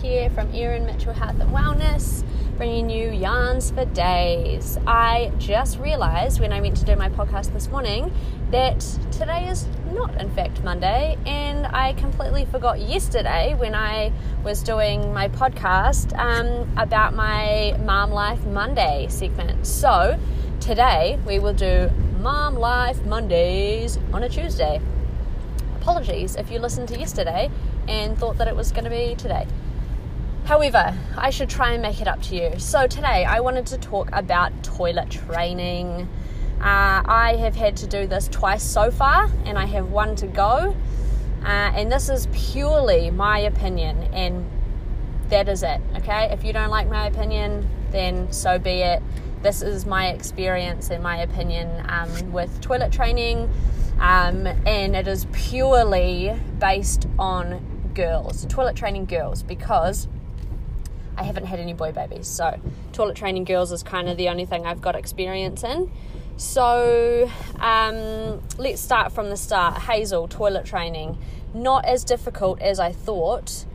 here from Erin Mitchell Health and Wellness, bringing you yarns for days. I just realised when I went to do my podcast this morning that today is not, in fact, Monday, and I completely forgot yesterday when I was doing my podcast um, about my Mum Life Monday segment. So today we will do Mum Life Mondays on a Tuesday. Apologies if you listened to yesterday and thought that it was going to be today. However, I should try and make it up to you. So, today I wanted to talk about toilet training. Uh, I have had to do this twice so far, and I have one to go. Uh, and this is purely my opinion, and that is it. Okay, if you don't like my opinion, then so be it. This is my experience and my opinion um, with toilet training, um, and it is purely based on girls, toilet training girls, because I haven't had any boy babies. So, toilet training girls is kind of the only thing I've got experience in. So, um, let's start from the start. Hazel, toilet training. Not as difficult as I thought,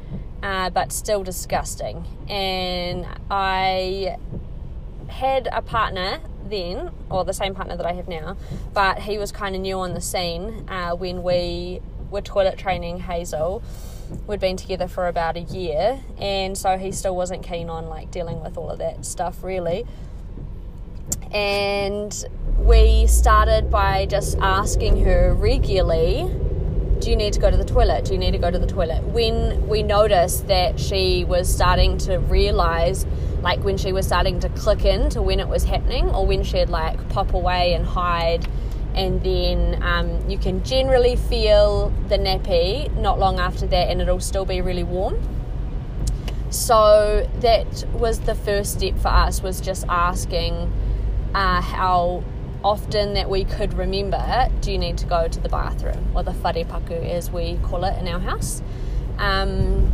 uh, but still disgusting. And I had a partner then, or the same partner that I have now, but he was kind of new on the scene uh, when we were toilet training Hazel we'd been together for about a year and so he still wasn't keen on like dealing with all of that stuff really. And we started by just asking her regularly do you need to go to the toilet? Do you need to go to the toilet? When we noticed that she was starting to realize like when she was starting to click in to when it was happening or when she'd like pop away and hide and then um, you can generally feel the nappy not long after that and it'll still be really warm so that was the first step for us was just asking uh, how often that we could remember do you need to go to the bathroom or the wharepaku as we call it in our house um,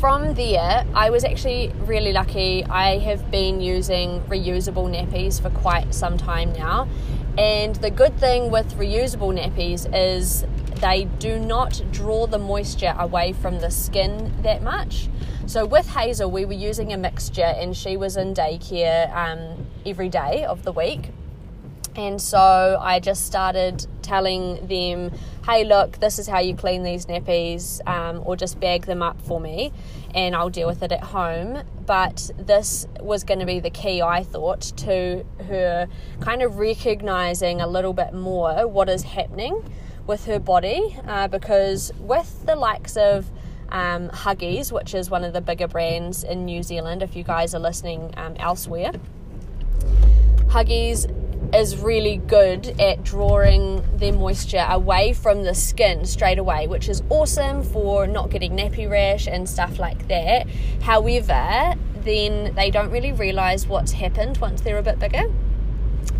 from there, I was actually really lucky. I have been using reusable nappies for quite some time now, and the good thing with reusable nappies is they do not draw the moisture away from the skin that much. So with Hazel, we were using a mixture, and she was in daycare um, every day of the week. And so I just started telling them, hey, look, this is how you clean these nappies, um, or just bag them up for me, and I'll deal with it at home. But this was going to be the key, I thought, to her kind of recognizing a little bit more what is happening with her body, uh, because with the likes of um, Huggies, which is one of the bigger brands in New Zealand, if you guys are listening um, elsewhere, Huggies is really good at drawing the moisture away from the skin straight away, which is awesome for not getting nappy rash and stuff like that. However, then they don't really realize what's happened once they're a bit bigger.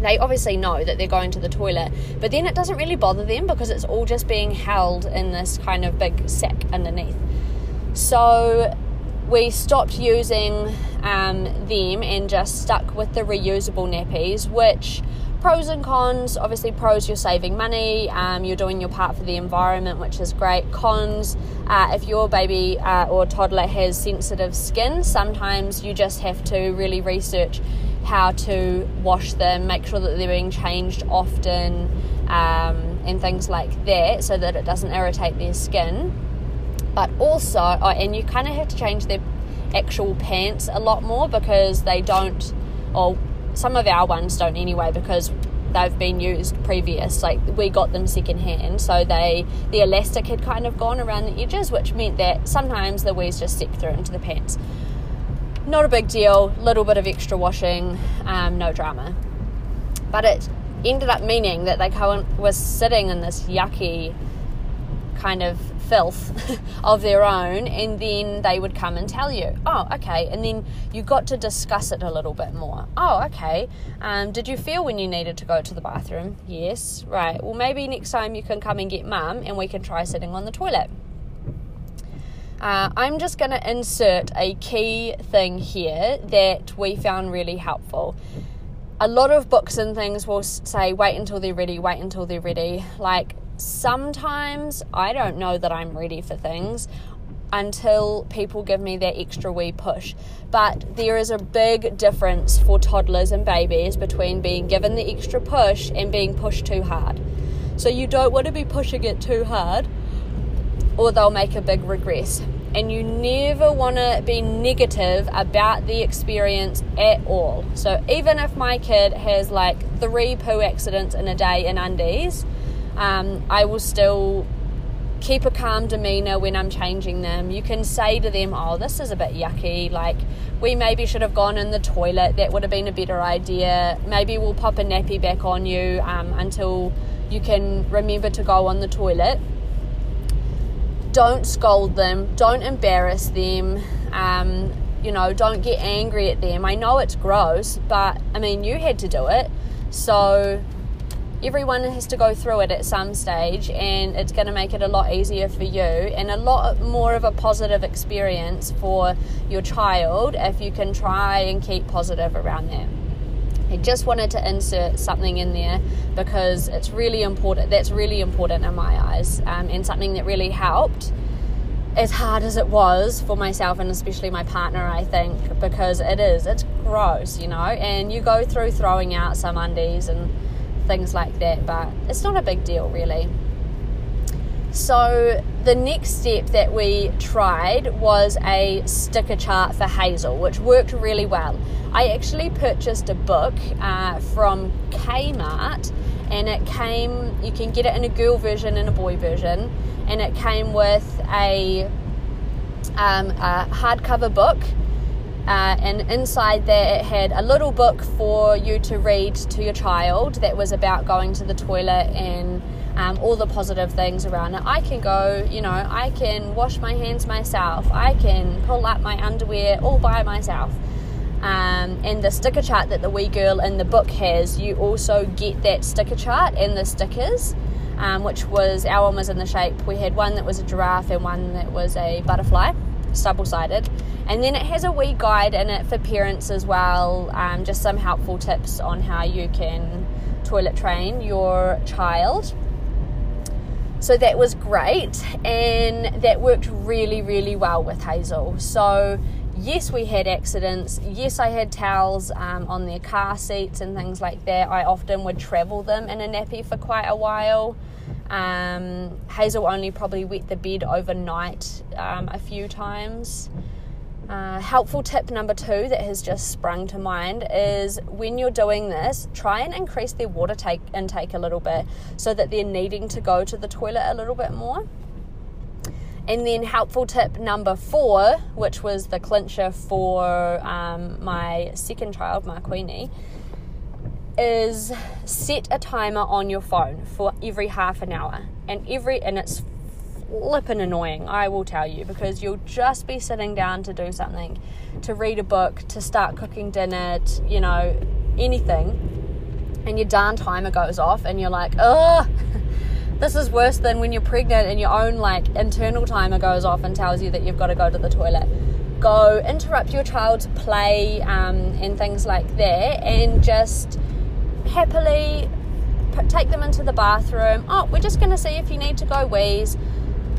They obviously know that they're going to the toilet, but then it doesn't really bother them because it's all just being held in this kind of big sack underneath. So we stopped using um, them and just stuck with the reusable nappies, which pros and cons obviously pros you're saving money um, you're doing your part for the environment which is great. Cons uh, if your baby uh, or toddler has sensitive skin sometimes you just have to really research how to wash them make sure that they're being changed often um, and things like that so that it doesn't irritate their skin. But also oh, and you kind of have to change their actual pants a lot more because they don't or some of our ones don't anyway because they've been used previous. Like we got them secondhand so they the elastic had kind of gone around the edges which meant that sometimes the wees just seeped through into the pants. Not a big deal little bit of extra washing um, no drama. But it ended up meaning that they was sitting in this yucky kind of filth of their own, and then they would come and tell you, oh, okay. And then you got to discuss it a little bit more. Oh, okay. Um, did you feel when you needed to go to the bathroom? Yes. Right. Well, maybe next time you can come and get mum and we can try sitting on the toilet. Uh, I'm just going to insert a key thing here that we found really helpful. A lot of books and things will say, wait until they're ready, wait until they're ready. Like, sometimes I don't know that I'm ready for things. until people give me that extra wee push. But there is a big difference for toddlers and babies between being given the extra push and being pushed too hard. So you don't want to be pushing it too hard or they'll make a big regress. And you never want to be negative about the experience at all. So even if my kid has like three poo accidents in a day in undies, um, I will still keep a calm demeanor when I'm changing them. You can say to them, Oh, this is a bit yucky. Like, we maybe should have gone in the toilet. That would have been a better idea. Maybe we'll pop a nappy back on you um, until you can remember to go on the toilet. Don't scold them, don't embarrass them. Um, you know, don't get angry at them. I know it's gross, but I mean, you had to do it. So everyone has to go through it at some stage and it's going to make it a lot easier for you and a lot more of a positive experience for your child if you can try and keep positive around that. I just wanted to insert something in there because it's really important. That's really important in my eyes, um, and something that really helped. As hard as it was for myself and especially my partner, I think, because it is, it's gross, you know, and you go through throwing out some undies and things like that, but it's not a big deal really. So, the next step that we tried was a sticker chart for Hazel, which worked really well. I actually purchased a book uh, from Kmart, and it came, you can get it in a girl version and a boy version, and it came with a, um, a hardcover book uh, and inside there, it had a little book for you to read to your child that was about going to the toilet and um, all the positive things around it. I can go, you know, I can wash my hands myself, I can pull up my underwear all by myself. Um, and the sticker chart that the wee girl in the book has, you also get that sticker chart and the stickers. Um, which was our one was in the shape. We had one that was a giraffe and one that was a butterfly, double sided. And then it has a wee guide in it for parents as well, um, just some helpful tips on how you can toilet train your child. So that was great, and that worked really, really well with Hazel. So, yes, we had accidents. Yes, I had towels um, on their car seats and things like that. I often would travel them in a nappy for quite a while. Um, Hazel only probably wet the bed overnight um, a few times. Uh, helpful tip number two that has just sprung to mind is when you're doing this, try and increase their water take intake a little bit so that they're needing to go to the toilet a little bit more. And then helpful tip number four, which was the clincher for um, my second child, Marquini, is set a timer on your phone for every half an hour, and every and it's flippin' annoying, I will tell you, because you'll just be sitting down to do something, to read a book, to start cooking dinner, to, you know, anything, and your darn timer goes off, and you're like, ugh. This is worse than when you're pregnant and your own like internal timer goes off and tells you that you've got to go to the toilet. Go interrupt your child's play um, and things like that, and just happily take them into the bathroom. Oh, we're just going to see if you need to go wheeze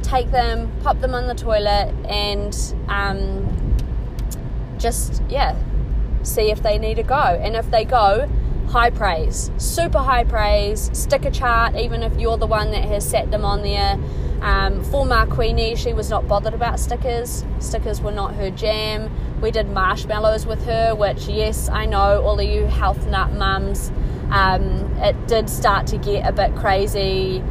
take them, pop them on the toilet, and um, just, yeah, see if they need to go. And if they go, high praise, super high praise, sticker chart, even if you're the one that has set them on there. Um, for Marquini, she was not bothered about stickers. Stickers were not her jam. We did marshmallows with her, which, yes, I know all of you health nut mums, um, it did start to get a bit crazy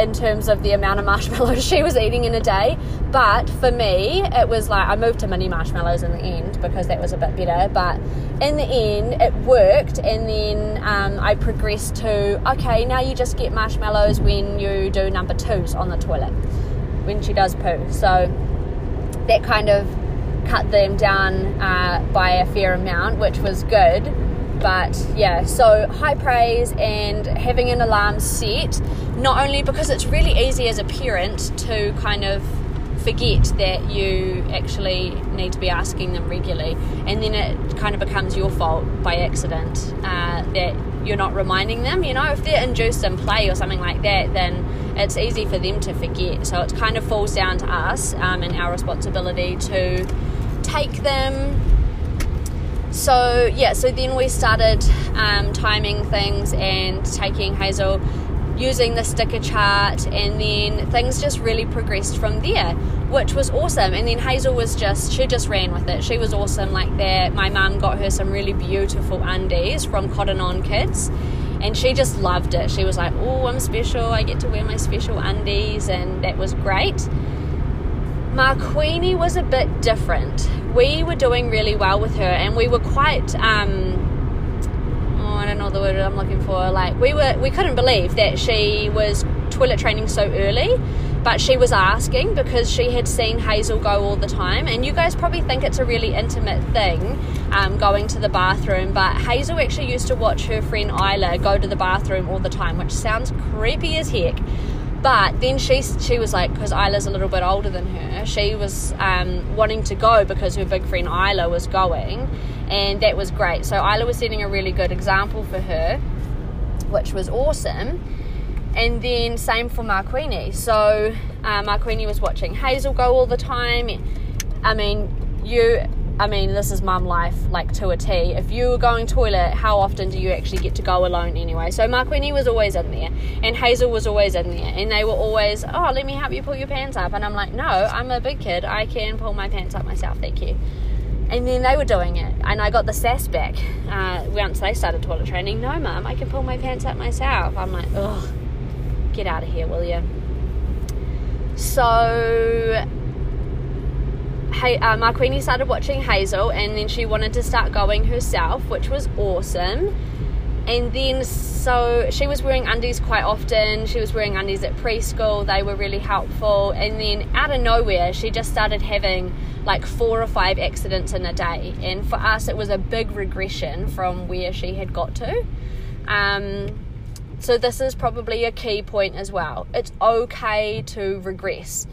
in terms of the amount of marshmallows she was eating in a day. But for me, it was like I moved to mini marshmallows in the end because that was a bit better. But in the end, it worked. And then um, I progressed to okay, now you just get marshmallows when you do number twos on the toilet when she does poo. So that kind of cut them down uh, by a fair amount, which was good but yeah, so high praise and having an alarm set, not only because it's really easy as a parent to kind of forget that you actually need to be asking them regularly, and then it kind of becomes your fault by accident uh, that you're not reminding them. You know, if they're induced in play or something like that, then it's easy for them to forget. So it kind of falls down to us um, and our responsibility to take them. So yeah, so then we started um, timing things and taking Hazel using the sticker chart, and then things just really progressed from there, which was awesome. And then Hazel was just, she just ran with it. She was awesome like that. My mum got her some really beautiful undies from Cotton On Kids, and she just loved it. She was like, Oh, I'm special. I get to wear my special undies, and that was great. Marquini was a bit different. We were doing really well with her, and we were quite. Um, I don't know the word I'm looking for. Like we were, we couldn't believe that she was toilet training so early, but she was asking because she had seen Hazel go all the time. And you guys probably think it's a really intimate thing, um, going to the bathroom. But Hazel actually used to watch her friend Isla go to the bathroom all the time, which sounds creepy as heck. But then she she was like, because Isla's a little bit older than her, she was um, wanting to go because her big friend Isla was going, and that was great. So Isla was setting a really good example for her, which was awesome. And then same for Marquini. So uh, Marquini was watching Hazel go all the time. I mean, you I mean, this is mum life, like to a T. If you were going toilet, how often do you actually get to go alone anyway? So Marquini was always in there, and Hazel was always in there, and they were always, oh, let me help you pull your pants up. And I'm like, no, I'm a big kid. I can pull my pants up myself, thank you. And then they were doing it, and I got the sass back uh, once they started toilet training. No, mum, I can pull my pants up myself. I'm like, ugh, get out of here, will you? So hey, uh, Marquini started watching Hazel and then she wanted to start going herself, which was awesome. And then, so she was wearing undies quite often. She was wearing undies at preschool, they were really helpful. And then, out of nowhere, she just started having like four or five accidents in a day. And for us, it was a big regression from where she had got to. Um, so, this is probably a key point as well. It's okay to regress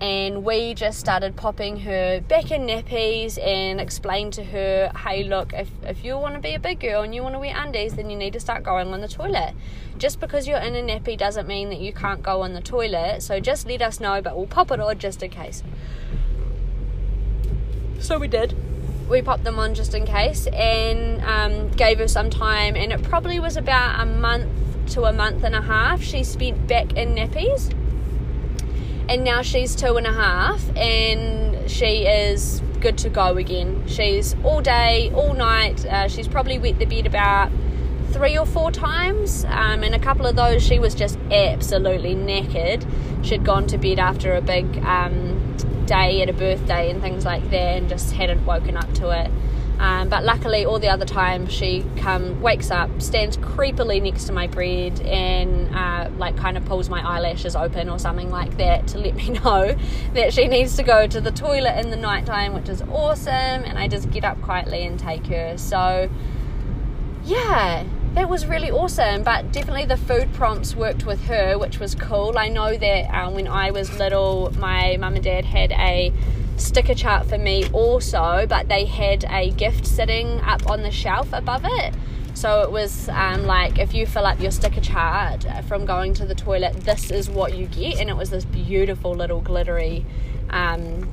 and we just started popping her back in nappies and explained to her hey look if, if you want to be a big girl and you want to wear undies then you need to start going on the toilet. Just because you're in a nappy doesn't mean that you can't go on the toilet so just let us know but we'll pop it on just in case. So we did. We popped them on just in case and um, gave her some time and it probably was about a month to a month and a half she spent back in nappies and now she's two and a half and she is good to go again. She's all day, all night. Uh, she's probably wet the bed about three or four times, um, and a couple of those she was just absolutely knackered. She'd gone to bed after a big um, day at a birthday and things like that, and just hadn't woken up to it. Um, but luckily, all the other times she come wakes up, stands creepily next to my bed, and uh, like kind of pulls my eyelashes open or something like that to let me know that she needs to go to the toilet in the night time, which is awesome. And I just get up quietly and take her. So yeah, that was really awesome. But definitely the food prompts worked with her, which was cool. I know that um, when I was little, my mum and dad had a sticker chart for me also, but they had a gift sitting up on the shelf above it. So it was um, like if you fill up your sticker chart from going to the toilet, this is what you get, and it was this beautiful little glittery um,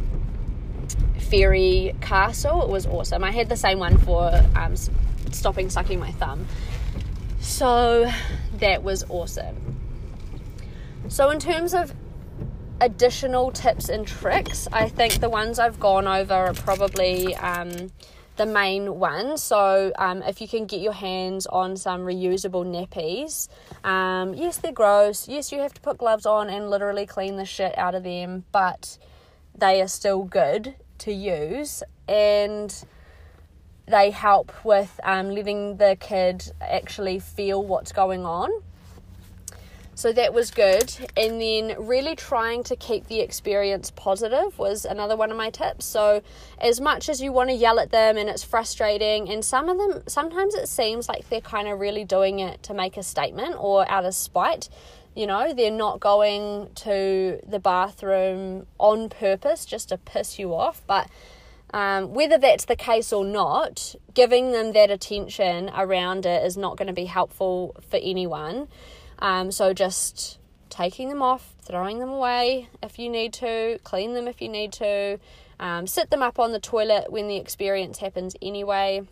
fairy castle. It was awesome. I had the same one for um, stopping sucking my thumb. So that was awesome. So, in terms of additional tips and tricks, I think the ones I've gone over are probably um, the main ones. So, um, if you can get your hands on some reusable nappies, um, yes, they're gross. Yes, you have to put gloves on and literally clean the shit out of them, but they are still good to use and they help with um, letting the kid actually feel what's going on. So that was good. And then really trying to keep the experience positive was another one of my tips. So as much as you want to yell at them and it's frustrating and some of them sometimes it seems like they're kind of really doing it to make a statement or out of spite. You know, they're not going to the bathroom on purpose just to piss you off, but um, whether that's the case or not, giving them that attention around it is not going to be helpful for anyone. Um, so just taking them off, throwing them away if you need to, clean them if you need to, um, sit them up on the toilet when the experience happens anyway,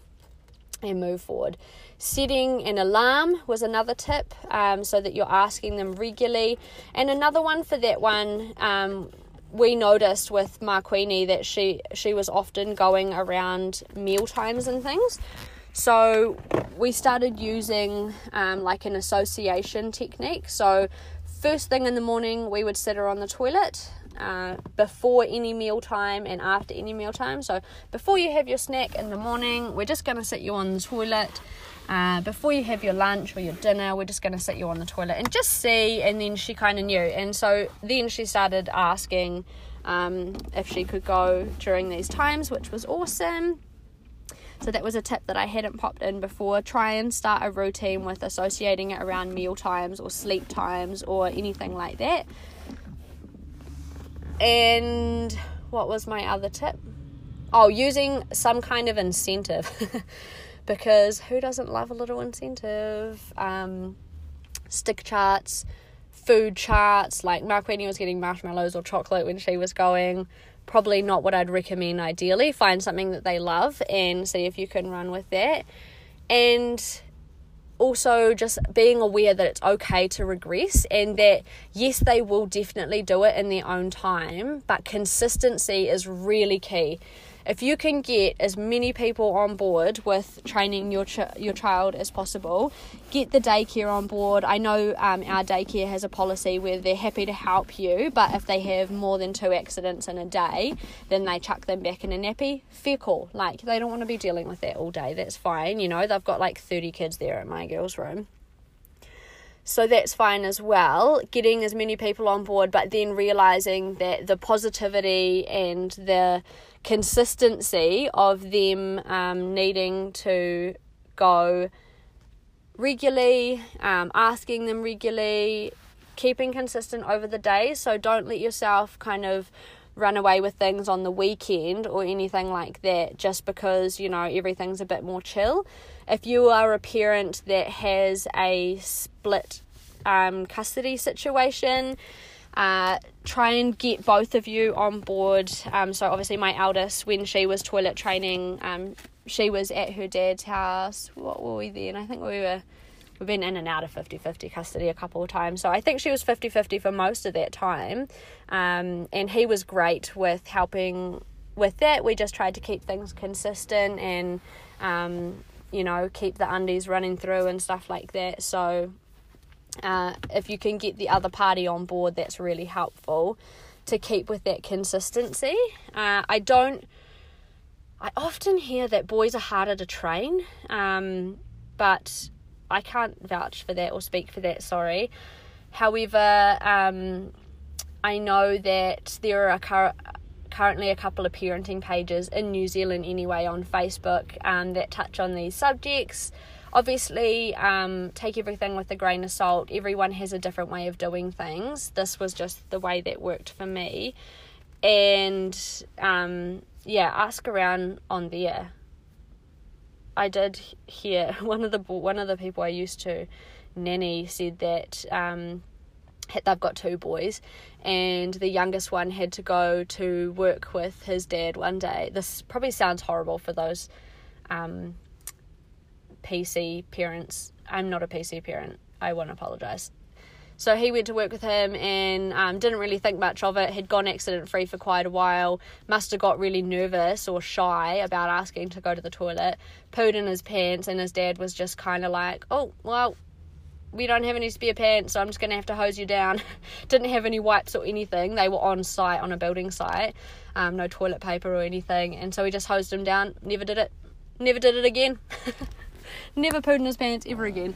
and move forward. Setting an alarm was another tip um, so that you're asking them regularly. And another one for that one, um, we noticed with Marquini that she she was often going around meal times and things. So we started using um, like an association technique. So first thing in the morning, we would sit her on the toilet. Uh, before any meal time and after any meal time. So, before you have your snack in the morning, we're just going to sit you on the toilet. Uh, before you have your lunch or your dinner, we're just going to sit you on the toilet and just see. And then she kind of knew. And so then she started asking um, if she could go during these times, which was awesome. So that was a tip that I hadn't popped in before. Try and start a routine with associating it around meal times or sleep times or anything like that. And what was my other tip? Oh, using some kind of incentive. because who doesn't love a little incentive? Um, stick charts, food charts, like Marquini was getting marshmallows or chocolate when she was going probably not what I'd recommend ideally. Find something that they love and see if you can run with that. And also just being aware that it's okay to regress and that yes they will definitely do it in their own time but consistency is really key if you can get as many people on board with training your ch- your child as possible, get the daycare on board. I know um, our daycare has a policy where they're happy to help you, but if they have more than two accidents in a day, then they chuck them back in a nappy. Fair call. Like they don't want to be dealing with that all day. That's fine. You know they've got like thirty kids there at my girls' room. So that's fine as well, getting as many people on board, but then realizing that the positivity and the consistency of them um, needing to go regularly, um, asking them regularly, keeping consistent over the day. So don't let yourself kind of run away with things on the weekend or anything like that just because you know everything's a bit more chill. If you are a parent that has a split um, custody situation, uh, try and get both of you on board. Um, so obviously my eldest, when she was toilet training, um, she was at her dad's house. What were we then? I think we were. We've been in and out of 50 50 custody a couple of times. So I think she was 50 50 for most of that time. Um, and he was great with helping with that. We just tried to keep things consistent and, um, you know, keep the undies running through and stuff like that. So uh, if you can get the other party on board, that's really helpful to keep with that consistency. Uh, I don't. I often hear that boys are harder to train, um, but I can't vouch for that or speak for that. Sorry. However, um, I know that there are cur- currently a couple of parenting pages in New Zealand, anyway, on Facebook um, that touch on these subjects obviously um, take everything with a grain of salt. Everyone has a different way of doing things. This was just the way that worked for me. And um, yeah ask around on there. I did hear one of the one of the people i used to nanny said that um, they've got two boys and the youngest one had to go to work with his dad one day. This probably sounds horrible for those um, PC parents. I'm not a PC parent. I want to apologise. So he went to work with him and um, didn't really think much of it. Had gone accident free for quite a while. Must have got really nervous or shy about asking to go to the toilet. Pooed in his pants, and his dad was just kind of like, "Oh, well, we don't have any spare pants, so I'm just going to have to hose you down. Didn't have any wipes or anything. They were on site, on a building site. Um, no toilet paper or anything. And so he just hosed him down. Never did it. Never did it again. never pooed in his pants ever again.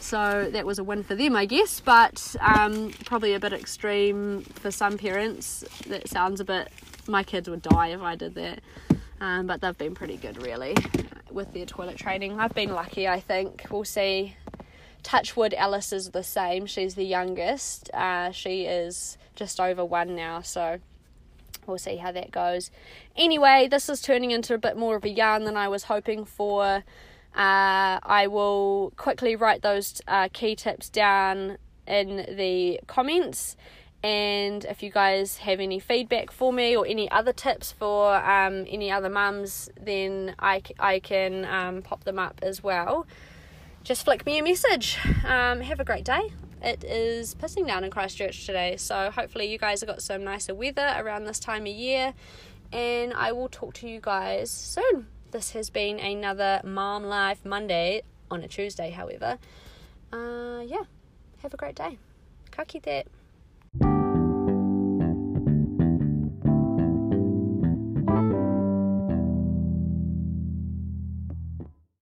So that was a win for them, I guess, but um, probably a bit extreme for some parents. That sounds a bit. My kids would die if I did that. Um, but they've been pretty good, really, with their toilet training. I've been lucky, I think. We'll see. Touchwood, Alice is the same. She's the youngest. Uh, she is just over one now, so we'll see how that goes. Anyway, this is turning into a bit more of a yarn than I was hoping for. Uh, I will quickly write those uh, key tips down in the comments. And if you guys have any feedback for me or any other tips for um, any other mums, then I, I can um, pop them up as well. Just flick me a message. Um, have a great day. It is pissing down in Christchurch today, so hopefully you guys have got some nicer weather around this time of year. And I will talk to you guys soon. This has been another Mum Life Monday on a Tuesday, however. Uh, yeah, have a great day. Ka kite.